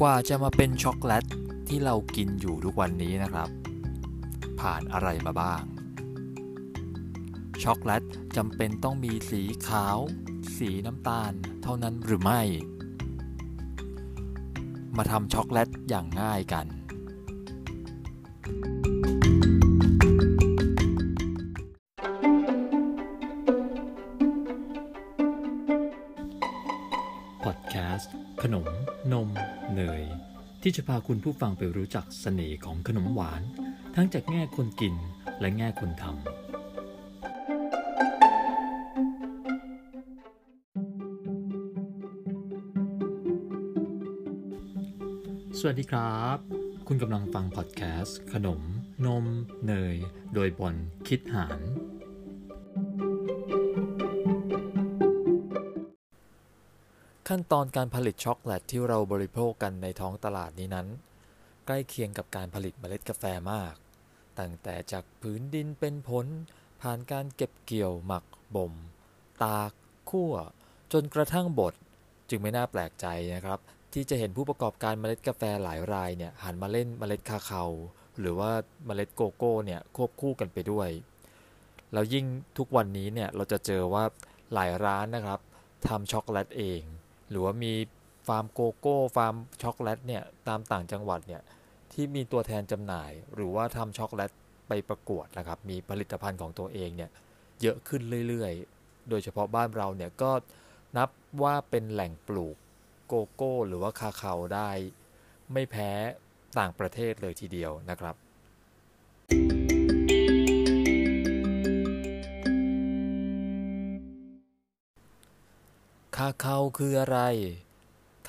กว่าจะมาเป็นช็อกโกแลตที่เรากินอยู่ทุกวันนี้นะครับ ผ่านอะไรมาบ้าง ช็อกโกแลตจำเป็นต้องมีสีขาว สีน้ำตาล เท่านั้นหรือไม่ มาทำช็อกโกแลตอย่างง่ายกัน ที่จะพาคุณผู้ฟังไปรู้จักเสน่ห์ของขนมหวาน ทั้งจากแง่คนกินและแง่คนทำ สวัสดีครับ คุณกำลังฟังพอดแคสต์ ขนม นม เนย โดยบอลคิดหาร ขั้นตอนการผลิตช็อกโกแลตที่เราบริโภคกันในท้องตลาดนี้นั้น ใกล้เคียงกับการผลิตเมล็ดกาแฟมาก ตั้งแต่จากพื้นดินเป็นผล ผ่านการเก็บเกี่ยวหมักบ่ม ตากคั่ว จนกระทั่งบด จึงไม่น่าแปลกใจนะครับ ที่จะเห็นผู้ประกอบการเมล็ดกาแฟหลายรายเนี่ยหันมาเล่นเมล็ดคาคาหรือว่าเมล็ดโกโก้เนี่ยควบคู่กันไปด้วย แล้วยิ่งทุกวันนี้เนี่ยเราจะเจอว่าหลายร้านนะครับทำช็อกโกแลตเอง หรือว่ามีฟาร์มโกโก้ฟาร์มช็อกโกแลตเนี่ยตามต่างจังหวัดเนี่ยที่มีตัวแทนจำหน่าย หรือว่าทำช็อกโกแลตไปประกวดนะครับมีผลิตภัณฑ์ของตัวเองเนี่ยเยอะขึ้นเรื่อยๆ โดยเฉพาะบ้านเราเนี่ยก็นับว่าเป็นแหล่งปลูกโกโก้ หรือว่า cacao ได้ ไม่แพ้ต่างประเทศเลยทีเดียวนะครับคาคาคืออะไร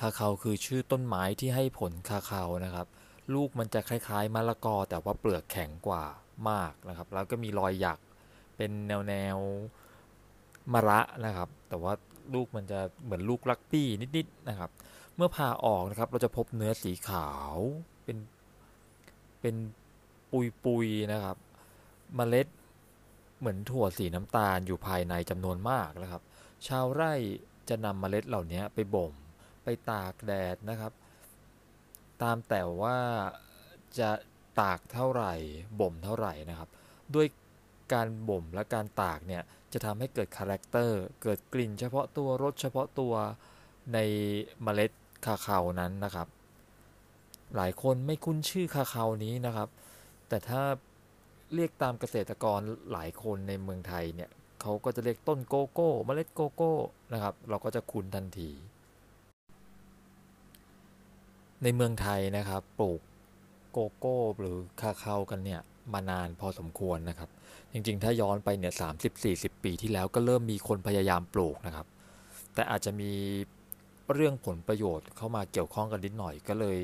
คาคาคือชื่อต้นไม้ที่ให้ผลคาคานะครับ ลูกมันจะคล้ายๆมะละกอ แต่ว่าเปลือกแข็งกว่ามากนะครับ แล้วก็มีรอยหยักเป็นแนวแนวมะระนะครับ แต่ว่าลูกมันจะเหมือนลูกลักปี้นิดๆนะครับ เมื่อผ่าออกนะครับเราจะพบเนื้อสีขาวเป็นเป็นปุยๆนะครับเมล็ดเหมือนถั่วสีน้ำตาลอยู่ภายในจำนวนมากนะครับ ชาวไร่ จะนำเมล็ดเหล่านี้ไปบ่ม ไปตากแดดนะครับ ตามแต่ว่าจะตากเท่าไหร่บ่มเท่าไหร่นะครับ ด้วยการบ่มและการตากเนี่ยจะทำให้เกิด character เกิดกลิ่นเฉพาะตัวรสเฉพาะตัวในเมล็ด cacao นั้นนะครับ หลายคนไม่คุ้นชื่อ cacao นี้นะครับ แต่ถ้าเรียกตามเกษตรกรหลายคนในเมืองไทยเนี่ย เขาก็จะเรียกต้นโกโก้เมล็ดโกโก้นะครับ เราก็จะคุ้นทันที ในเมืองไทยนะครับ ปลูกโกโก้หรือ cacao กันเนี่ยมานานพอสมควรนะครับ จริงๆ ถ้าย้อนไปเนี่ยสามสิบสี่สิบปีที่แล้วก็เริ่มมีคนพยายามปลูกนะครับ แต่อาจจะมีเรื่องผลประโยชน์เข้ามาเกี่ยวข้องกันนิดหน่อยก็เลย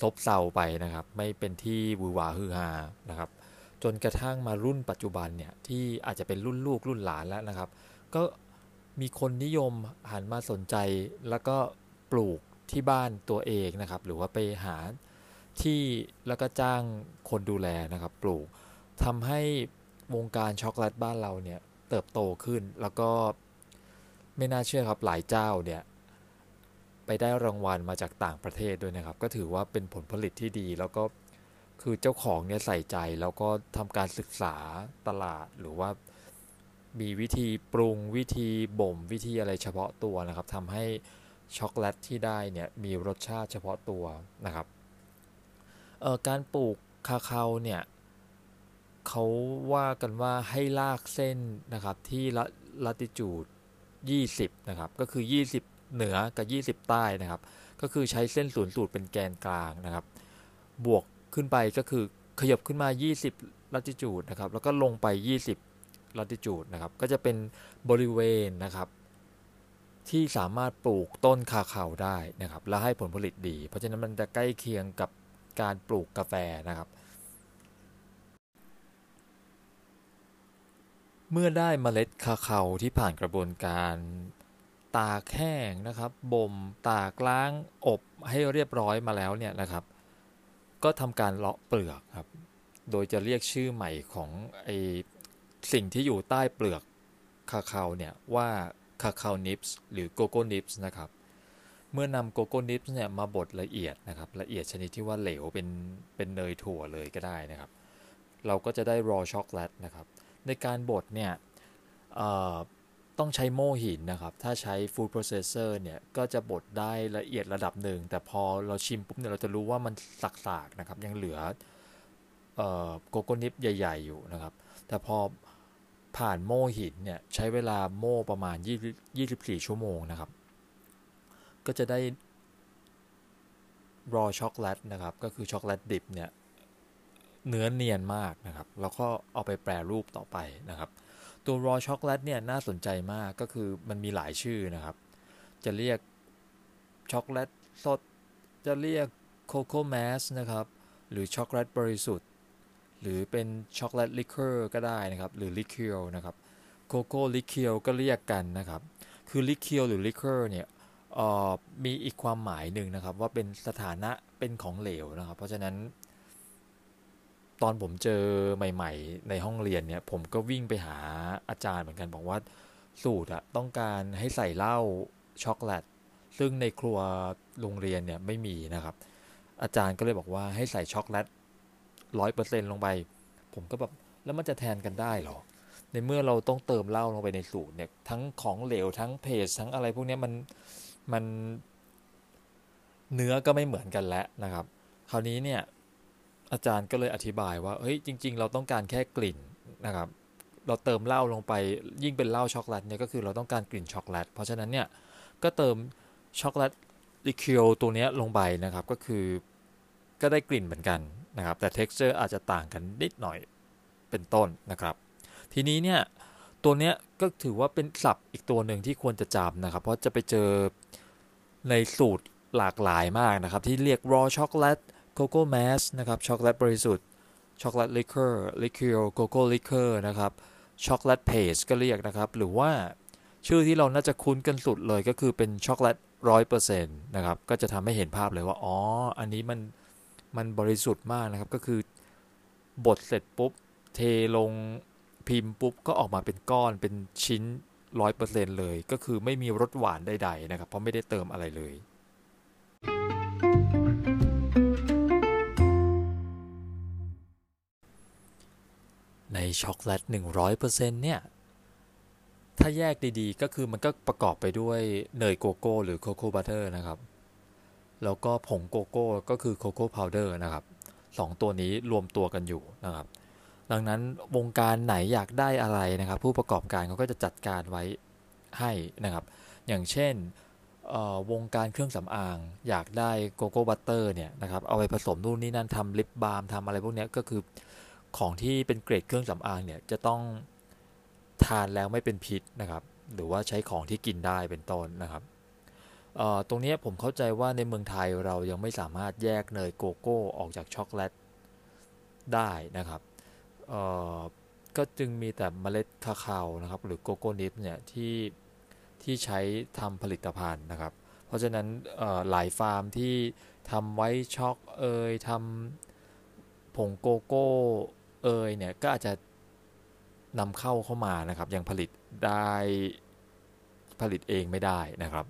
ซบเซาไปนะครับ ไม่เป็นที่วือวาฮือฮานะครับ จนกระทั่งมารุ่นปัจจุบันเนี่ยที่อาจจะเป็นรุ่นลูกรุ่นหลานแล้วนะครับ ก็มีคนนิยมหันมาสนใจแล้วก็ปลูกที่บ้านตัวเองนะครับ หรือว่าไปหาที่แล้วก็จ้างคนดูแลนะครับ ปลูกทำให้วงการช็อกโกแลตบ้านเราเนี่ยเติบโตขึ้นแล้วก็ไม่น่าเชื่อครับหลายเจ้าเนี่ยไปได้รางวัลมาจากต่างประเทศด้วยนะครับ ก็ถือว่าเป็นผลผลิตที่ดี แล้วก็ คือเจ้าของเนี่ยใส่ใจแล้วก็ทำการศึกษาตลาดหรือว่ามีวิธีปรุงวิธีบ่มวิธีอะไรเฉพาะตัวนะครับทำให้ช็อกโกแลตที่ได้เนี่ยมีรสชาติเฉพาะตัวนะครับการปลูกคาคาเนี่ยเขาว่ากันว่าให้ลากเส้นนะครับที่ลัติจูด 20 นะครับ ก็คือ 20 เหนือกับ 20 ใต้นะครับ ก็คือใช้เส้นศูนย์สูตรเป็นแกนกลางนะครับ บวก ขึ้นไปก็คือขยับขึ้นมา 20 ลัติจูดนะครับ แล้วก็ลงไป 20 ลัติจูดนะครับ ก็จะเป็นบริเวณนะครับ ที่สามารถปลูกต้นคาคาได้นะครับ และให้ผลผลิตดี เพราะฉะนั้นมันจะใกล้เคียงกับการปลูกกาแฟนะครับ เมื่อได้เมล็ดคาคาที่ผ่านกระบวนการตากแห้งนะครับบ่มตากล้างอบให้เรียบร้อยมาแล้วเนี่ยนะครับ ก็ทำการเลาะเปลือกครับ โดยจะเรียกชื่อใหม่ของไอสิ่งที่อยู่ใต้เปลือกคาคาเนี่ยว่าคาคานิปส์หรือโกโก้นิปส์นะครับ เมื่อนำ cocoa nibs เนี่ยมาบดละเอียดนะครับ ละเอียดชนิดที่ว่าเหลวเป็นเป็นเนยถั่วเลยก็ได้นะครับ เราก็จะได้ raw chocolate นะครับ ในการบดเนี่ย ต้องใช้โม่หินนะครับ ถ้าใช้ food processor เนี่ย ก็จะบดได้ละเอียดระดับหนึ่ง แต่พอเราชิมปุ๊บเนี่ย เราจะรู้ว่ามันสากๆนะครับ ยังเหลือ cocoa nib ใหญ่ ๆ อยู่นะครับ แต่พอผ่านโม่หินเนี่ย ใช้เวลาโม่ประมาณ 24 ชั่วโมงนะครับ ก็จะได้ raw chocolate นะครับ ก็คือช็อกโกแลตดิบเนี่ย เนื้อเนียนมากนะครับ แล้วก็เอาไปแปรรูปต่อไปนะครับ ตัว raw chocolate เนี่ยน่าสนใจมากก็คือมันมีหลายชื่อนะครับ จะเรียกช็อกโกแลตสด จะเรียก cocoa mass นะครับ หรือช็อกโกแลตบริสุทธิ์ หรือเป็น chocolate liquor ก็ได้นะครับ หรือ liqueur นะครับcocoa liqueur ก็เรียกกันนะครับ คือ liqueur หรือ liquor เนี่ยมีอีกความหมายหนึ่งนะครับ ว่าเป็นสถานะเป็นของเหลวนะครับ เพราะฉะนั้น ตอนผมเจอใหม่ ๆ ในห้องเรียนเนี่ย ผมก็วิ่งไปหาอาจารย์เหมือนกันบอกว่าสูตรอะต้องการให้ใส่เหล้าช็อกโกแลตซึ่งในครัวโรงเรียนเนี่ยไม่มีนะครับ อาจารย์ก็เลยบอกว่าให้ใส่ช็อกโกแลตร้อยเปอร์เซ็นต์ลงไป ผมก็แบบแล้วมันจะแทนกันได้หรอ ในเมื่อเราต้องเติมเหล้าลงไปในสูตรเนี่ย ทั้งของเหลวทั้งเพจทั้งอะไรพวกนี้มันมันเนื้อก็ไม่เหมือนกันแล้วนะครับ คราวนี้เนี่ย อาจารย์ก็เลยอธิบายว่า เฮ้ย จริง ๆ เราต้องการแค่กลิ่นนะครับ เราเติมเหล้าลงไป ยิ่งเป็นเหล้าช็อกโกแลตเนี่ยก็คือเราต้องการกลิ่นช็อกโกแลต เพราะฉะนั้นเนี่ย ก็เติมช็อกโกแลตliqueur ตัวนี้ลงไปนะครับ ก็คือ ก็ได้กลิ่นเหมือนกันนะครับ แต่ texture อาจจะต่างกันนิดหน่อย เป็นต้นนะครับ ทีนี้เนี่ย ตัวเนี้ยก็ถือว่าเป็นศัพท์อีกตัวหนึ่งที่ควรจะจำนะครับ เพราะจะไปเจอในสูตรหลากหลายมากนะครับ ที่เรียก raw chocolate cocoa mass นะครับช็อกโกแลตบริสุทธิ์ chocolate liquor liqueur cocoa liquor นะครับ chocolate paste ก็เรียกนะครับ หรือว่าชื่อที่เราน่าจะคุ้นกันสุดเลยก็คือเป็นช็อกโกแลตร้อยเปอร์เซ็นต์นะครับก็จะทำให้เห็นภาพเลยว่า อ๋อ อันนี้มันมันบริสุทธิ์มากนะครับ ก็คือบดเสร็จปุ๊บ เทลงพิมพ์ปุ๊บ ก็ออกมาเป็นก้อนเป็นชิ้นร้อยเปอร์เซ็นต์เลย ก็คือไม่มีรสหวานใด ๆ นะครับ เพราะไม่ได้เติมอะไรเลย ในช็อกโกแลต100%เนี่ย ถ้าแยกดีๆ ก็คือมันก็ประกอบไปด้วยเนยโกโก้หรือ cocoa butter นะครับ แล้วก็ผงโกโก้ก็คือ cocoa powder นะครับสองตัวนี้รวมตัวกันอยู่นะครับ ดังนั้นวงการไหนอยากได้อะไรนะครับ ผู้ประกอบการเขาก็จะจัดการไว้ให้นะครับ อย่างเช่นวงการเครื่องสำอางอยากได้ cocoa butter เนี่ยนะครับ เอาไปผสมนู่นนี่นั่นทำ lip balm ทำอะไรพวกนี้ก็คือ ของที่เป็นเกรดเครื่องสำอางเนี่ยจะต้องทานแล้วไม่เป็นพิษนะครับ หรือว่าใช้ของที่กินได้เป็นต้นนะครับตรงนี้ผมเข้าใจว่าในเมืองไทยเรายังไม่สามารถแยกเนยโกโก้ออกจากช็อกโกแลตได้นะครับก็จึงมีแต่เมล็ด cacao นะครับ หรือ cocoa nib เนี่ยที่ที่ใช้ทำผลิตภัณฑ์นะครับ เพราะฉะนั้นหลายฟาร์มที่ทำ white choc เอยทำผงโกโก้ เอยเนี่ยก็อาจจะนำเข้าเข้ามานะครับ ยังผลิตได้ผลิตเองไม่ได้นะครับ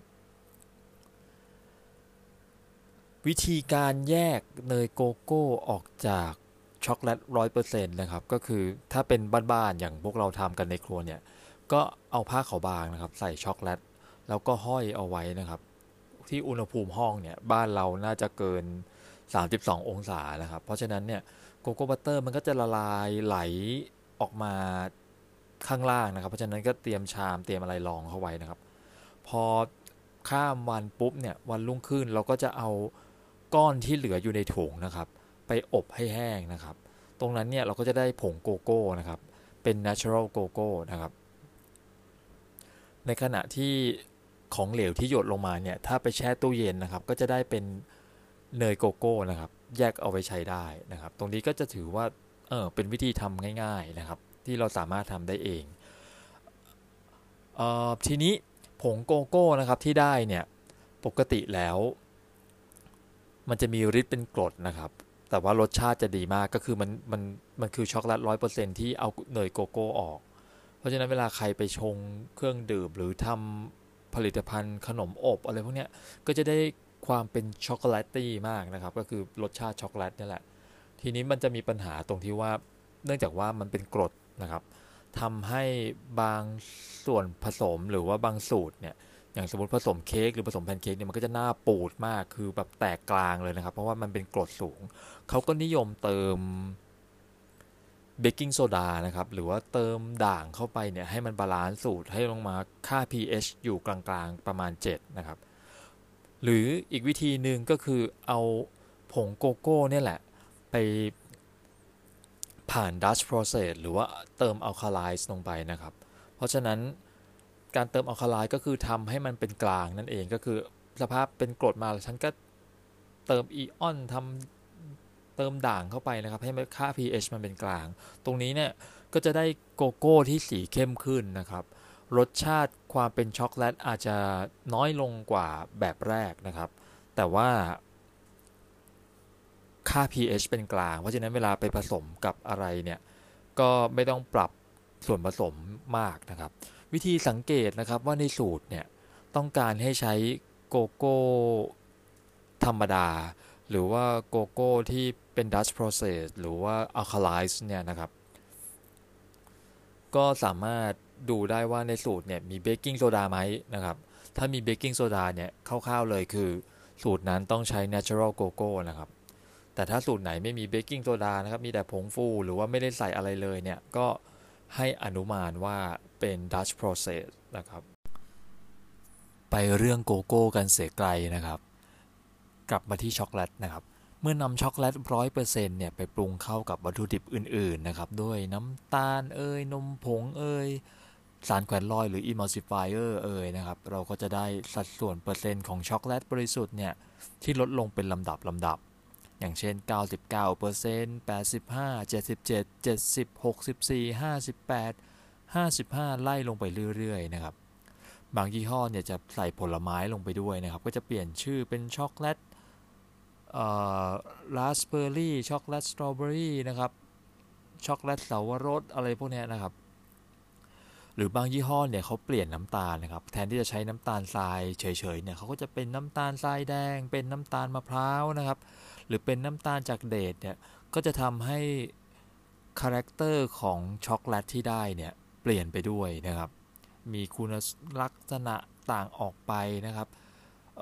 วิธีการแยกเนยโกโก้ออกจากช็อกโกแลตร้อยเปอร์เซ็นต์นะครับ ก็คือถ้าเป็นบ้านๆอย่างพวกเราทำกันในครัวเนี่ย ก็เอาผ้าขาวบางนะครับ ใส่ช็อกโกแลตแล้วก็ห้อยเอาไว้นะครับ ที่อุณหภูมิห้องเนี่ย บ้านเราน่าจะเกิน 32 องศานะครับ เพราะฉะนั้นเนี่ย โกโก้บัตเตอร์มันก็จะละลายไหลออกมาข้างล่างนะครับ เพราะฉะนั้นก็เตรียมชามเตรียมอะไรรองเข้าไว้นะครับ พอข้ามวันปุ๊บเนี่ยวันรุ่งขึ้นเราก็จะเอาก้อนที่เหลืออยู่ในถุงนะครับ ไปอบให้แห้งนะครับ ตรงนั้นเนี่ยเราก็จะได้ผงโกโก้นะครับ เป็น natural โกโก้นะครับ ในขณะที่ของเหลวที่หยดลงมาเนี่ยถ้าไปแช่ตู้เย็นนะครับ ก็จะได้เป็นเนยโกโก้นะครับ แยกเอาไปใช้ได้นะครับ ตรงนี้ก็จะถือว่าเออเป็นวิธีทำง่าย ๆนะครับ ที่เราสามารถทำได้เองเออทีนี้ผงโกโก้นะครับที่ได้เนี่ยปกติแล้ว มันจะมีฤทธิ์เป็นกรดนะครับ แต่ว่ารสชาติจะดีมากก็คือมันมันมันคือช็อกโกแลตร้อยเปอร์เซ็นที่เอาเนยโกโก้ออก เพราะฉะนั้นเวลาใครไปชงเครื่องดื่มหรือทำผลิตภัณฑ์ขนมอบอะไรพวกเนี้ยก็จะได้ ความเป็น chocolatey มากนะครับ ก็คือรสชาติช็อกโกแลตนี่แหละ ทีนี้มันจะมีปัญหาตรงที่ว่า เนื่องจากว่ามันเป็นกรดนะครับทำให้บางส่วนผสมหรือว่าบางสูตรเนี่ย อย่างสมมติผสมเค้กหรือผสมแพนเค้กเนี่ยมันก็จะหน้าปูดมาก คือแบบแตกกลางเลยนะครับ เพราะว่ามันเป็นกรดสูง เขาก็นิยมเติมเบกกิ้งโซดานะครับ หรือว่าเติมด่างเข้าไปเนี่ยให้มัน balance สูตรให้ลงมาค่า pH อยู่กลางๆประมาณ 7 นะครับ หรืออีกวิธีหนึ่งก็คือเอาผงโกโก้เนี่ยแหละ ไปผ่าน Dutch process หรือว่าเติม alkalize ลงไปนะครับ เพราะฉะนั้นการเติม alkalize ก็คือทำให้มันเป็นกลางนั่นเองก็คือสภาพเป็นกรดมาฉันก็เติมอีออนทำเติมด่างเข้าไปนะครับ ให้ค่า pH มันเป็นกลาง ตรงนี้เนี่ยก็จะได้โกโก้ที่สีเข้มขึ้นนะครับ รสชาติความเป็นช็อกโกแลตอาจจะน้อยลงกว่าแบบแรกนะครับ แต่ว่าค่า pH เป็นกลาง เพราะฉะนั้นเวลาไปผสมกับอะไรเนี่ย ก็ไม่ต้องปรับส่วนผสมมากนะครับ วิธีสังเกตนะครับว่าในสูตรเนี่ยต้องการให้ใช้โกโก้ธรรมดา หรือว่าโกโก้ที่เป็น Dutch process หรือว่า alkalize เนี่ยนะครับ ก็สามารถ ดูได้ว่าในสูตรเนี่ยมีเบกกิ้งโซดาไหมนะครับ ถ้ามีเบกกิ้งโซดาเนี่ยคร่าวๆเลยคือ สูตรนั้นต้องใช้ natural cocoa นะครับ แต่ถ้าสูตรไหนไม่มีเบกกิ้งโซดานะครับ มีแต่ผงฟูหรือว่าไม่ได้ใส่อะไรเลยเนี่ย ก็ให้อนุมานว่าเป็น Dutch process นะครับ ไปเรื่องโกโก้กันเสียไกลนะครับ กลับมาที่ช็อกโกแลตนะครับเมื่อนำช็อกโกแลตร้อยเปอร์เซ็นต์เนี่ยไปปรุงเข้ากับวัตถุดิบอื่น ๆ นะครับ ด้วยน้ำตาลเอ่ยนมผงเอ่ย สารแขวนลอยหรือ emulsifier เอ่ยนะครับ เราก็จะได้สัดส่วนเปอร์เซ็นต์ของช็อกโกแลตบริสุทธิ์เนี่ย ที่ลดลงเป็นลำดับลำดับ อย่างเช่น 99% 85 77 70 64 58 55 ไล่ลงไปเรื่อยๆนะครับ บางยี่ห้อเนี่ยจะใส่ผลไม้ลงไปด้วยนะครับ ก็จะเปลี่ยนชื่อเป็นช็อกโกแลตราสเบอร์รี่ช็อกโกแลตสตรอเบอรี่นะครับช็อกโกแลตเสาวรสอะไรพวกนี้นะครับ หรือบางยี่ห้อเนี่ยเขาเปลี่ยนน้ำตาลนะครับแทนที่จะใช้น้ำตาลทรายเฉยๆเนี่ยเขาก็จะเป็นน้ำตาลทรายแดง เป็นน้ำตาลมะพร้าวนะครับ หรือเป็นน้ำตาลจากเดทเนี่ยก็จะทำให้ character ของช็อกโกแลตที่ได้เนี่ยเปลี่ยนไปด้วยนะครับ มีคุณลักษณะต่างออกไปนะครับ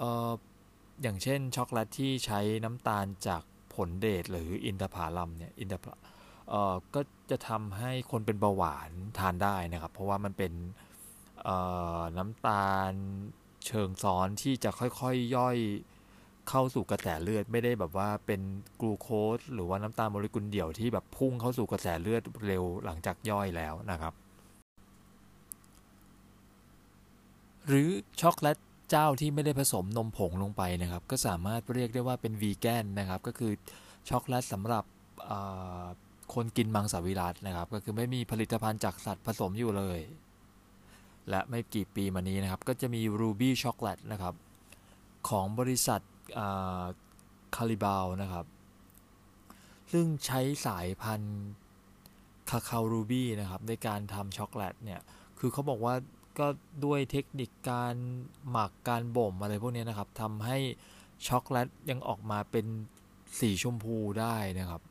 อออย่างเช่นช็อกโกแลตที่ใช้น้ำตาลจากผลเดทหรืออินทผลัมเนี่ยอินทผเอ่อ ก็จะทำให้คนเป็นเบาหวานทานได้นะครับ เพราะว่ามันเป็นน้ำตาลเชิงซ้อนที่จะค่อยๆยย่อยเข้าสู่กระแสเลือด ไม่ได้แบบว่าเป็นกลูโคสหรือว่าน้ำตาลโมเลกุลเดี่ยวที่แบบพุ่งเข้าสู่กระแสเลือดเร็วหลังจากย่อยแล้วนะครับ หรือช็อกโกแลตเจ้าที่ไม่ได้ผสมนมผงลงไปนะครับ ก็สามารถเรียกได้ว่าเป็นวีแกนนะครับ ก็คือช็อกโกแลตสำหรับ คนกินมังสวิรัตนะครับ ก็คือไม่มีผลิตภัณฑ์จากสัตว์ผสมอยู่เลย และไม่กี่ปีมานี้นะครับ ก็จะมี ruby chocolate นะครับ ของบริษัท Callebaut นะครับ ซึ่งใช้สายพันธุ์ cacao ruby นะครับ ในการทำช็อกโกแลตเนี่ย คือเขาบอกว่าก็ด้วยเทคนิคการหมักการบ่มอะไรพวกนี้นะครับทำให้ช็อกโกแลตยังออกมาเป็นสีชมพูได้นะครับ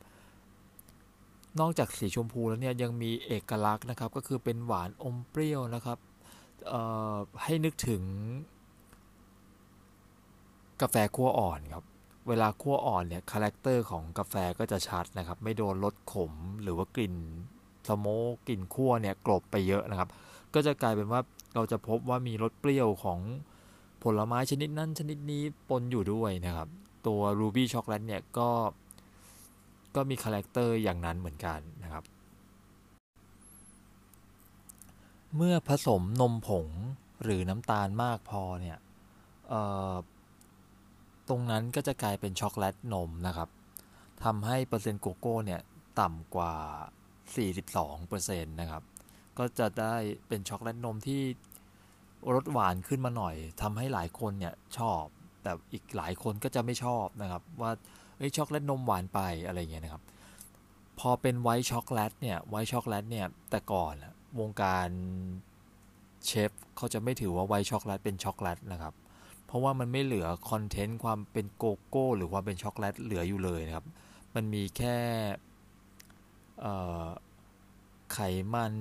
นอกจากสีชมพูแล้วเนี่ยยังมีเอกลักษณ์นะครับ ก็คือเป็นหวานอมเปรี้ยวนะครับให้นึกถึง กาแฟคั่วอ่อนครับ เวลาคั่วอ่อนเนี่ย character ของกาแฟก็จะชัดนะครับ ไม่โดนรสขมหรือว่ากลิ่น smoke กลิ่นคั่วเนี่ยกลบไปเยอะนะครับ ก็จะกลายเป็นว่าเราจะพบว่ามีรสเปรี้ยวของผลไม้ชนิดนั้นชนิดนี้ปนอยู่ด้วยนะครับ ตัว Ruby Chocolate เนี่ยก็ ก็มี character อย่างนั้นเหมือนกันนะครับ เมื่อผสมนมผงหรือน้ำตาลมากพอเนี่ยตรงนั้นก็จะกลายเป็นช็อกโกแลตนมนะครับทำให้เปอร์เซ็นต์โกโก้เนี่ยต่ำกว่า 42%นะครับ ก็จะได้เป็นช็อกโกแลตนมที่รสหวานขึ้นมาหน่อยทำให้หลายคนเนี่ยชอบ แต่อีกหลายคนก็จะไม่ชอบนะครับ ว่า อ้ยช็อกโกแลตนมหวานไปอะไรเงี้ยนะครับ พอเป็น white chocolate เนี่ย white chocolate เนี่ยแต่ก่อนวงการเชฟเขาจะไม่ถือว่า white chocolate เป็นช็อกโกแลตนะครับเพราะว่ามันไม่เหลือ content ความเป็นโกโก้หรือความเป็นช็อกโกแลตเหลืออยู่เลยนะครับ มันมีแค่ไขมัน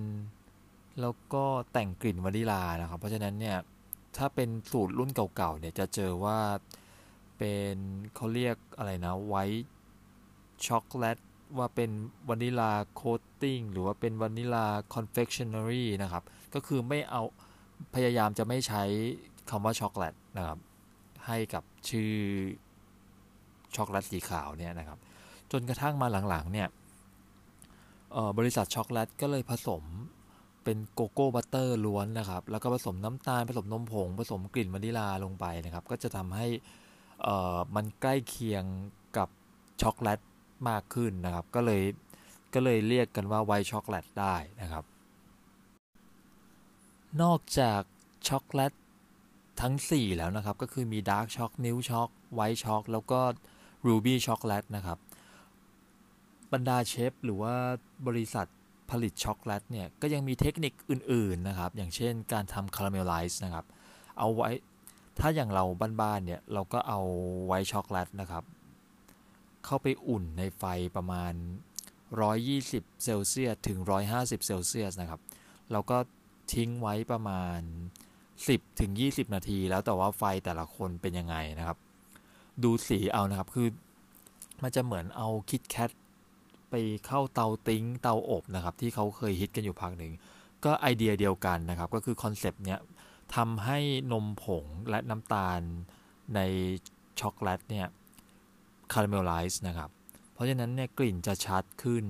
แล้วก็แต่งกลิ่นวานิลานะครับ เพราะฉะนั้นเนี่ยถ้าเป็นสูตรรุ่นเก่าๆเนี่ยจะเจอว่า เป็นเขาเรียกอะไรนะ white chocolate ว่าเป็น vanilla coating หรือว่าเป็น vanilla confectionery นะครับ ก็คือไม่เอาพยายามจะไม่ใช้คำว่าช็อกโกแลตนะครับ ให้กับชื่อช็อกโกแลตสีขาวเนี่ยนะครับ จนกระทั่งมาหลังๆเนี่ยบริษัทช็อกโกแลตก็เลยผสมเป็น cocoa butter ล้วนนะครับ แล้วก็ผสมน้ำตาลผสมนมผง ผสมกลิ่นวานิลาลงไปนะครับ ก็จะทำให้ มันใกล้เคียงกับช็อกโกแลตมากขึ้นนะครับ ก็เลยก็เลยเรียกกันว่า white chocolate ได้นะครับ นอกจากช็อกโกแลตทั้ง 4 แล้วนะครับ ก็คือมี dark choc milk choc white choc แล้วก็ ruby chocolate นะครับ บรรดาเชฟหรือว่าบริษัทผลิตช็อกโกแลตเนี่ย ก็ยังมีเทคนิคอื่น ๆ นะครับ อย่างเช่นการทำ caramelize นะครับ เอาไว้ ถ้าอย่างเราบ้านๆเนี่ยเราก็เอา white chocolate นะครับ เข้าไปอุ่นในไฟประมาณ 120 เซลเซียสถึง 150 เซลเซียสนะครับ เราก็ทิ้งไว้ประมาณ 10ถึง20 นาที แล้วแต่ว่าไฟแต่ละคนเป็นยังไงนะครับ ดูสีเอานะครับคือมันจะเหมือนเอา KitKat ไปเข้าเตาปิ้งเตาอบนะครับ ที่เขาเคยฮิตกันอยู่พักหนึ่งก็ไอเดียเดียวกันนะครับ ก็คือ concept เนี้ย ทำให้นมผงและน้ำตาลในช็อกโกแลตเนี่ย caramelize นะครับ เพราะฉะนั้นเนี่ยกลิ่นจะชัดขึ้น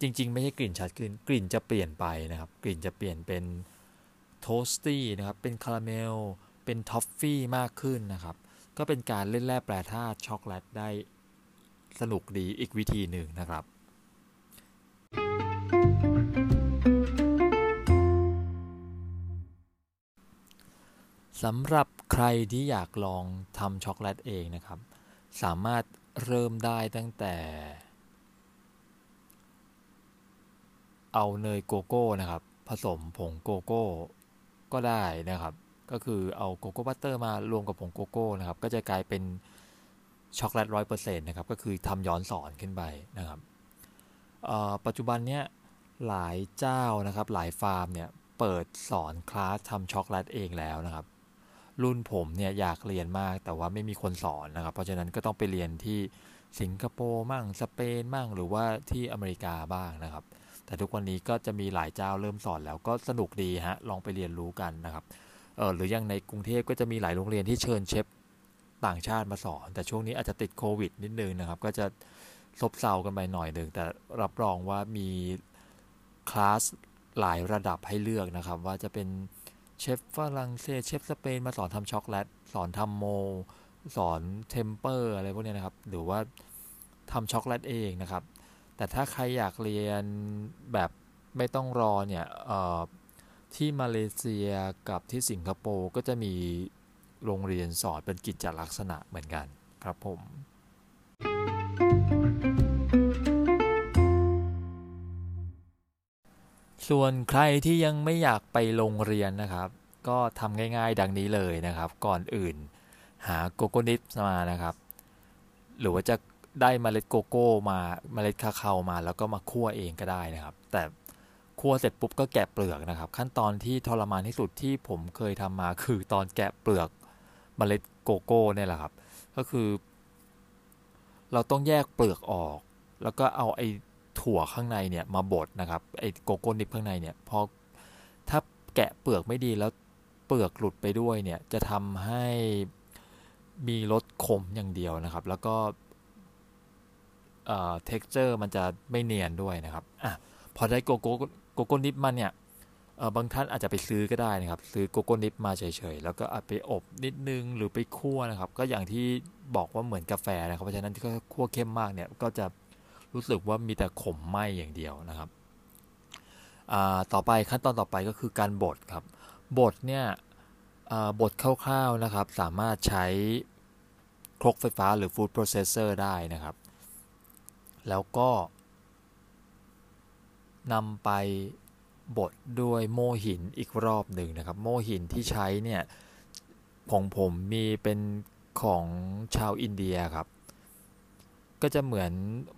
จริง ๆ ไม่ใช่กลิ่นชัดขึ้น กลิ่นจะเปลี่ยนไปนะครับ กลิ่นจะเปลี่ยนเป็น toasty นะครับ เป็นคาราเมล เป็นท็อฟฟี่มากขึ้นนะครับ ก็เป็นการเล่นแร่แปรธาตุช็อกโกแลตได้สนุกดีอีกวิธีหนึ่งนะครับ สำหรับใครที่อยากลองทำช็อกโกแลตเองนะครับ สามารถเริ่มได้ตั้งแต่ เอาเนยโกโก้นะครับ ผสมผงโกโก้ก็ได้นะครับ ก็คือเอา cocoa butter มารวมกับผงโกโก้นะครับ ก็จะกลายเป็นช็อกโกแลตร้อยเปอร์เซ็นต์นะครับ ก็คือทำย้อนศรขึ้นไปนะครับปัจจุบันเนี้ยหลายเจ้านะครับ หลายฟาร์มเนี่ยเปิดสอนคลาสทำช็อกโกแลตเองแล้วนะครับ รุ่นผมเนี่ยอยากเรียนมากแต่ว่าไม่มีคนสอนนะครับ เพราะฉะนั้นก็ต้องไปเรียนที่สิงคโปร์มั่งสเปนมั่งหรือว่าที่อเมริกาบ้างนะครับ แต่ทุกวันนี้ก็จะมีหลายเจ้าเริ่มสอนแล้วก็สนุกดีฮะลองไปเรียนรู้กันนะครับเออหรือยังในกรุงเทพก็จะมีหลายโรงเรียนที่เชิญเชฟต่างชาติมาสอน แต่ช่วงนี้อาจจะติดโควิดนิดนึงนะครับ ก็จะซบเซากันไปหน่อยหนึ่งแต่รับรองว่ามีคลาสหลายระดับให้เลือกนะครับ ว่าจะเป็น เชฟฝรั่งเศสเชฟสเปนมาสอนทำช็อกโกแลตสอนทำโม สอน temper อะไรพวกนี้นะครับ หรือว่าทำช็อกโกแลตเองนะครับ แต่ถ้าใครอยากเรียนแบบไม่ต้องรอเนี่ยที่มาเลเซียกับที่สิงคโปร์ก็จะมีโรงเรียนสอนเป็นกิจลักษณะเหมือนกันครับผม ส่วนใครที่ยังไม่อยากไปโรงเรียนนะครับ ก็ทำง่ายๆดังนี้เลยนะครับ ก่อนอื่น หาโกโก้ nib มานะครับ หรือว่าจะได้เมล็ดโกโก้มาเมล็ดคาเคามา แล้วก็มาคั่วเองก็ได้นะครับ แต่คั่วเสร็จปุ๊บก็แกะเปลือกนะครับ ขั้นตอนที่ทรมานที่สุดที่ผมเคยทำมาคือตอนแกะเปลือกเมล็ดโกโก้เนี่ยแหละครับ ก็คือ เราต้องแยกเปลือกออก แล้วก็เอาไอ ถั่วข้างในเนี่ยมาบดนะครับไอโกโก้ nib ข้างในเนี่ยพอถ้าแกะเปลือกไม่ดีแล้วเปลือกหลุดไปด้วยเนี่ยจะทำให้มีรสขมอย่างเดียวนะครับ แล้วก็เอ่อ texture มันจะไม่เนียนด้วยนะครับอะพอได้โกโก้โกโก้ nib มาเนี่ยเออบางท่านอาจจะไปซื้อก็ได้นะครับ ซื้อโกโก้ nib มาเฉยๆ แล้วก็อาจไปอบนิดนึงหรือไปคั่วนะครับ ก็อย่างที่บอกว่าเหมือนกาแฟนะครับ เพราะฉะนั้นที่คั่วเข้มมากเนี่ยก็จะ รู้สึกว่ามีแต่ขมไหม้อย่างเดียวนะครับต่อไปขั้นตอนต่อไปก็คือการบดครับบดเนี่ยบดคร่าวๆนะครับ สามารถใช้ครกไฟฟ้าหรือ food processor ได้นะครับ แล้วก็นำไปบดด้วยโม่หินอีกรอบหนึ่งนะครับ โม่หินที่ใช้เนี่ยของผมมีเป็นของชาวอินเดียครับ ก็จะเหมือน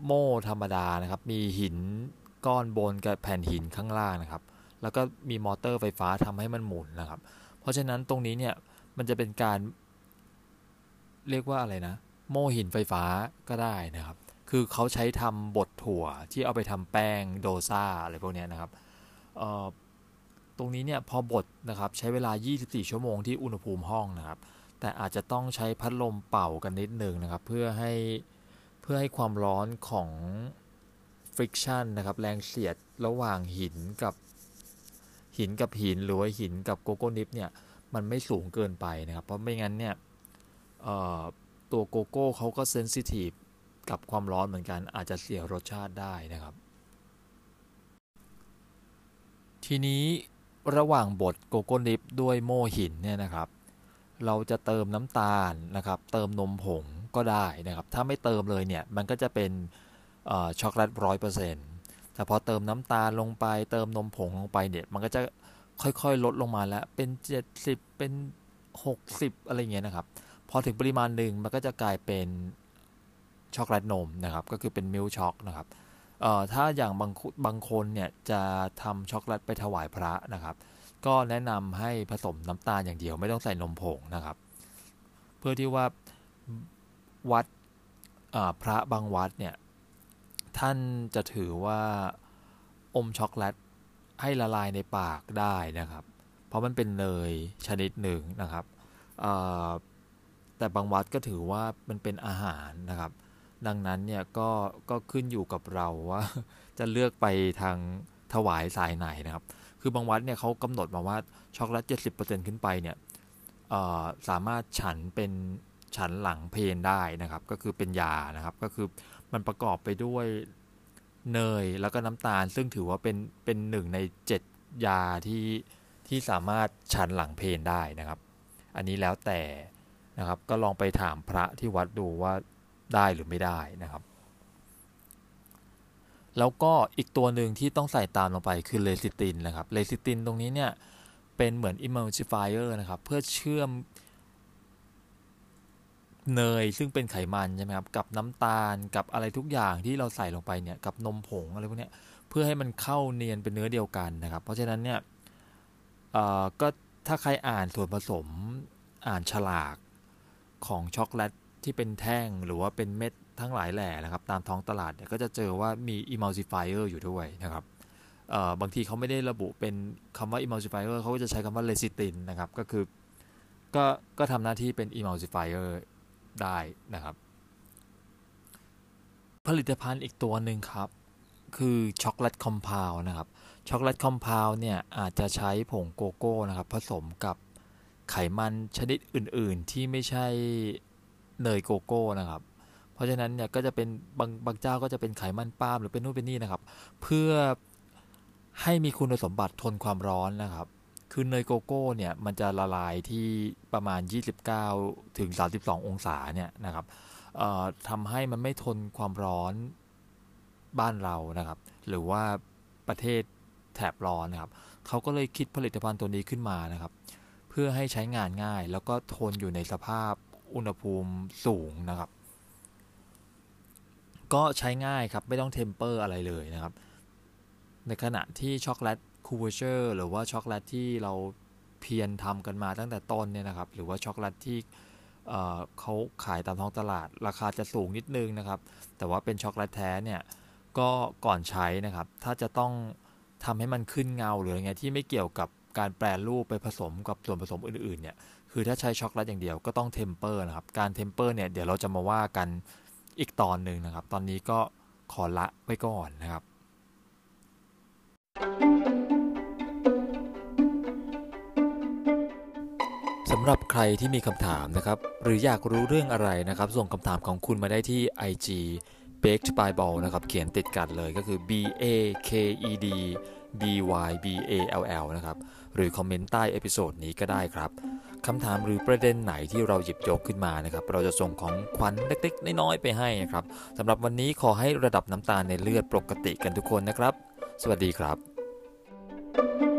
โม่ธรรมดานะครับ มีหินก้อนบนกับแผ่นหินข้างล่างนะครับ แล้วก็มีมอเตอร์ไฟฟ้าทำให้มันหมุนนะครับ เพราะฉะนั้นตรงนี้เนี่ยมันจะเป็นการ เรียกว่าอะไรนะ โม่หินไฟฟ้าก็ได้นะครับ คือเขาใช้ทำบดถั่วที่เอาไปทำแป้งโดซาอะไรพวกนี้นะครับตรงนี้เนี่ยพอบดนะครับใช้เวลา 24 ชั่วโมงที่อุณหภูมิห้องนะครับ แต่อาจจะต้องใช้พัดลมเป่ากันนิดหนึ่งนะครับ เพื่อให้ เพื่อให้ความร้อนของ friction นะครับ แรงเสียดระหว่างหินกับหินกับหินหรือว่าหินกับโกโก้ nib เนี่ยมันไม่สูงเกินไปนะครับ เพราะไม่งั้นเนี่ยตัวโกโก้เขาก็ sensitive กับความร้อนเหมือนกัน อาจจะเสียรสชาติได้นะครับ ทีนี้ระหว่างบดโกโก้ nib ด้วยโม่หินเนี่ยนะครับ เราจะเติมน้ำตาลนะครับ เติมนมผง ก็ได้นะครับ ถ้าไม่เติมเลยเนี่ย มันก็จะเป็นช็อกโกแลตร้อยเปอร์เซ็นต์แต่พอเติมน้ำตาลลงไป เติมนมผงลงไปเนี่ย มันก็จะค่อยๆ ลดลงมาแล้ว เป็น 70 เป็น 60 อะไรเงี้ยนะครับ พอถึงปริมาณหนึ่งมันก็จะกลายเป็นช็อกโกแลตนมนะครับ ก็คือเป็น milk choc นะครับถ้าอย่างบางบางคนเนี่ยจะทำช็อกโกแลตไปถวายพระนะครับ ก็แนะนำให้ผสมน้ำตาลอย่างเดียวไม่ต้องใส่นมผงนะครับ เพื่อที่ว่า วัดพระบางวัดเนี่ย ท่านจะถือว่าอมช็อกโกแลตให้ละลายในปากได้นะครับ เพราะมันเป็นเนยชนิดหนึ่งนะครับแต่บางวัดก็ถือว่ามันเป็นอาหารนะครับ ดังนั้นเนี่ยก็ก็ขึ้นอยู่กับเราว่า จะเลือกไปทางถวายสายไหนนะครับ คือบางวัดเนี่ยเขากำหนดมาว่าช็อกโกแลตเจ็ดสิบเปอร์เซ็นขึ้นไปเนี่ยสามารถฉันเป็น ฉันหลังเพนได้นะครับ ก็คือเป็นยานะครับ ก็คือมันประกอบไปด้วยเนยแล้วก็น้ำตาล ซึ่งถือว่าเป็นเป็นหนึ่งในเจ็ดยาที่ที่สามารถฉันหลังเพนได้นะครับ อันนี้แล้วแต่นะครับก็ลองไปถามพระที่วัดดูว่าได้หรือไม่ได้นะครับ แล้วก็อีกตัวหนึ่งที่ต้องใส่ตามลงไปคือเลซิตินนะครับเลซิตินตรงนี้เนี่ยเป็นเหมือน emulsifier นะครับ เพื่อเชื่อม เนยซึ่งเป็นไขมันใช่ไหมครับกับน้ำตาลกับอะไรทุกอย่างที่เราใส่ลงไปเนี่ยกับนมผงอะไรพวกนี้เพื่อให้มันเข้าเนียนเป็นเนื้อเดียวกันนะครับ เพราะฉะนั้นเนี่ยก็ถ้าใครอ่านส่วนผสมอ่านฉลากของช็อกโกแลตที่เป็นแท่งหรือว่าเป็นเม็ดทั้งหลายแหล่นะครับ ตามท้องตลาดเนี่ยก็จะเจอว่ามี emulsifier อยู่ด้วยนะครับบางทีเขาไม่ได้ระบุเป็นคำว่า emulsifier เขาก็จะใช้คำว่า lecithin นะครับ ก็คือก็ก็ทำหน้าที่เป็น emulsifier ได้นะครับ ผลิตภัณฑ์อีกตัวหนึ่งครับ คือช็อกโกแลต compound นะครับช็อกโกแลต compound เนี่ยอาจจะใช้ผงโกโก้นะครับ ผสมกับไขมันชนิดอื่น ๆ ที่ไม่ใช่เนยโกโก้นะครับ เพราะฉะนั้นเนี่ยก็จะเป็นบางบางเจ้าก็จะเป็นไขมันปาล์มหรือเป็นนู่นเป็นนี่นะครับ เพื่อให้มีคุณสมบัติทนความร้อนนะครับ คือเนยโกโก้เนี่ยมันจะละลายที่ประมาณ 29 ถึง 32 องศาเนี่ยนะครับทำให้มันไม่ทนความร้อนบ้านเรานะครับ หรือว่าประเทศแถบร้อนนะครับเขาก็เลยคิดผลิตภัณฑ์ตัวนี้ขึ้นมานะครับ เพื่อให้ใช้งานง่าย แล้วก็ทนอยู่ในสภาพอุณหภูมิสูงนะครับ ก็ใช้ง่ายครับไม่ต้อง temper อะไรเลยนะครับ ในขณะที่ช็อกโกแลต fr: couverture หรือว่าช็อกโกแลตที่เราเพียรทำกันมาตั้งแต่ต้นเนี่ยนะครับ หรือว่าช็อกโกแลตที่เขาขายตามท้องตลาด ราคาจะสูงนิดนึงนะครับ แต่ว่าเป็นช็อกโกแลตแท้เนี่ยก็ก่อนใช้นะครับ ถ้าจะต้องทำให้มันขึ้นเงาหรืออะไรเงี้ยที่ไม่เกี่ยวกับการแปรรูปไปผสมกับส่วนผสมอื่นๆเนี่ยคือถ้าใช้ช็อกโกแลตอย่างเดียวก็ต้อง temper นะครับ การ temper เนี่ยเดี๋ยวเราจะมาว่ากันอีกตอนหนึ่งนะครับ ตอนนี้ก็ขอละไว้ก่อนนะครับ สำหรับใครที่มีคำถามนะครับ หรืออยากรู้เรื่องอะไรนะครับ ส่งคำถามของคุณมาได้ที่ IG baked by ball นะครับ เขียนติดกันเลยก็คือ b a k e d b y b a l l นะครับ หรือคอมเมนต์ใต้ episode นี้ก็ได้ครับคำถามหรือประเด็นไหนที่เราหยิบยกขึ้นมานะครับ เราจะส่งของขวัญเล็กๆ น้อยๆ ไปให้นะครับสำหรับวันนี้ขอให้ระดับน้ำตาลในเลือดปกติกันทุกคนนะครับ สวัสดีครับ Thank